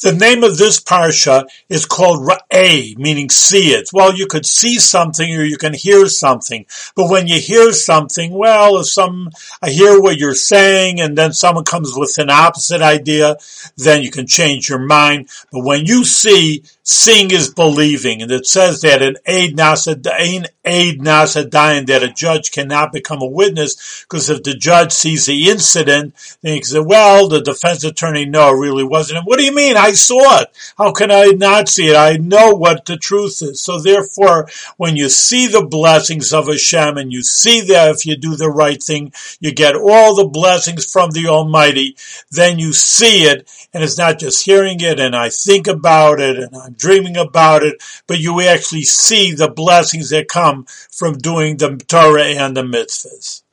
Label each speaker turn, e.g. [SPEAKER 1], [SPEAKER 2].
[SPEAKER 1] The name of this parsha is called Ra'eh, meaning see it. Well, you could see something or you can hear something. But when you hear something, well, if some, I hear what you're saying and then someone comes with an opposite idea, then you can change your mind. But when you see, seeing is believing. And it says that an aid nasa, aid nasa dayan, that a judge cannot become a witness because if the judge sees the incident, then he can say, well, the defense attorney, no, it really wasn't. What do you mean? I saw it. How can I not see it? I know what the truth is. So therefore, when you see the blessings of Hashem and you see that if you do the right thing, you get all the blessings from the Almighty, then you see it and it's not just hearing it and I think about it and I'm dreaming about it, but you actually see the blessings that come from doing the Torah and the mitzvahs.